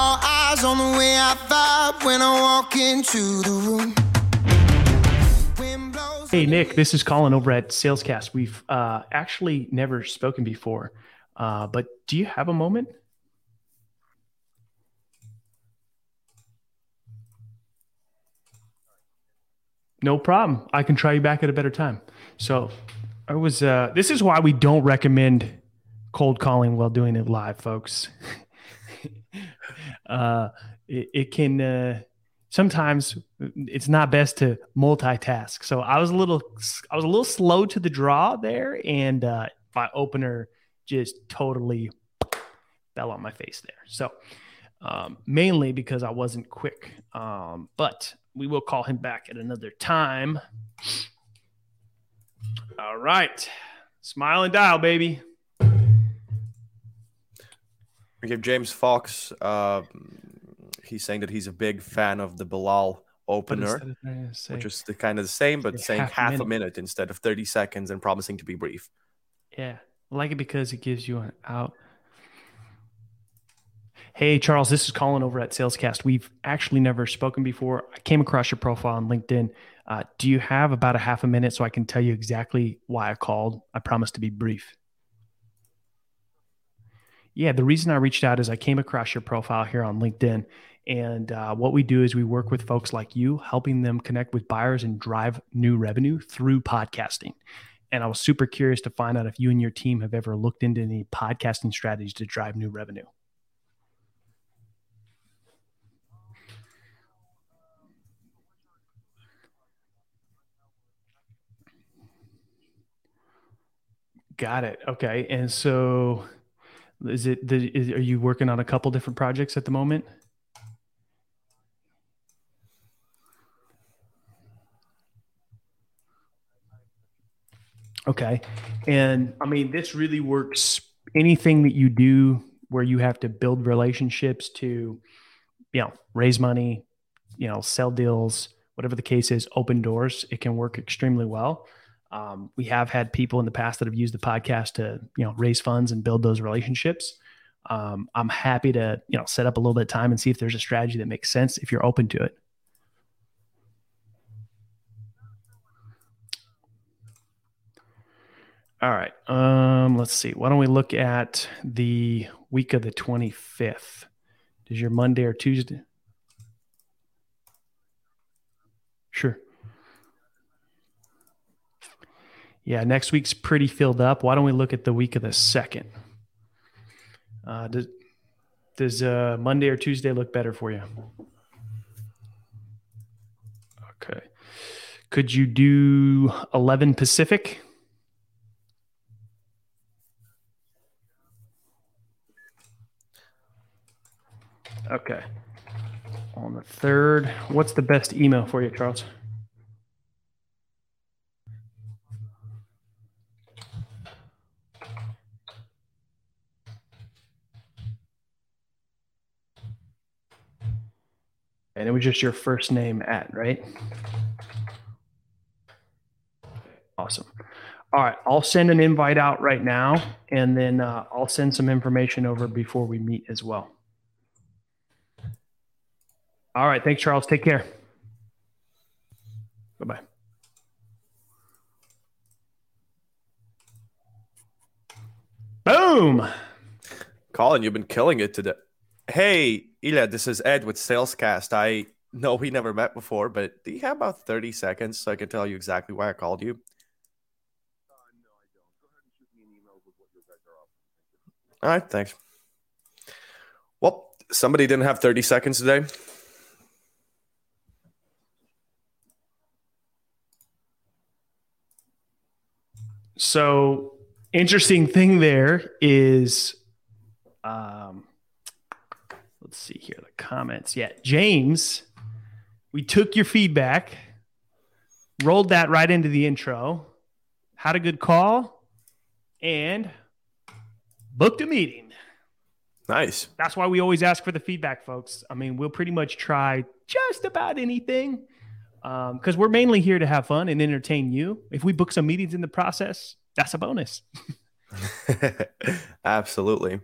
All eyes on the way I vibe when I walk into the room. Hey, Nick, this is Collin over at Salescast. We've uh, actually never spoken before, uh, but do you have a moment? No problem. I can try you back at a better time. So, I was. Uh, this is why we don't recommend cold calling while doing it live, folks. uh, it, it can uh, sometimes it's not best to multitask. So I was a little I was a little slow to the draw there, and uh, my opener just totally fell on my face there. So um, mainly because I wasn't quick, um, but we will call him back at another time. All right, smile and dial, baby. We give James Fox. Uh, he's saying that he's a big fan of the Belal opener, which is the kind of the same, but saying half, half a, minute. a, minute. instead of 30 seconds and promising to be brief. Yeah, I like it because it gives you an out. Hey, Charles, this is Collin over at Salescast. We've actually never spoken before. I came across your profile on LinkedIn. Uh, do you have about a half a minute so I can tell you exactly why I called? I promise to be brief. Yeah, the reason I reached out is I came across your profile here on LinkedIn. And uh, what we do is we work with folks like you, helping them connect with buyers and drive new revenue through podcasting. And I was super curious to find out if you and your team have ever looked into any podcasting strategies to drive new revenue. Got it. Okay. And so is it the, is, are you working on a couple different projects at the moment? Okay. And I mean, this really works. Anything that you do where you have to build relationships to, you know, raise money, you know, sell deals, whatever the case is, open doors, it can work extremely well. Um, we have had people in the past that have used the podcast to, you know, raise funds and build those relationships. Um, I'm happy to, you know, set up a little bit of time and see if there's a strategy that makes sense if you're open to it. All right. Um, let's see. Why don't we look at the week of the 25th? Does your Monday or Tuesday? Sure. Yeah, next week's pretty filled up. Why don't we look at the week of the second? Uh, does does uh, Monday or Tuesday look better for you? Okay. Could you do 11 Pacific? Okay. On the third, what's the best email for you, Charles? And it was just your first name at, right? Awesome. All right, I'll send an invite out right now, and then uh, I'll send some information over before we meet as well. All right. Thanks, Charles. Take care. Bye bye. Boom. Collin, you've been killing it today. Hey, Ilya, this is Ed with Salescast. I know we never met before, but do you have about 30 seconds so I can tell you exactly why I called you? Uh no, I don't. Go ahead and shoot me an email with what your heads are offering. All right, thanks. Well, somebody didn't have 30 seconds today. So interesting thing there is, um, let's see here the comments. Yeah, James, we took your feedback, rolled that right into the intro, had a good call, and booked a meeting. Nice. That's why we always ask for the feedback, folks. I mean, we'll pretty much try just about anything because um, we're mainly here to have fun and entertain you. If we book some meetings in the process, that's a bonus. Absolutely.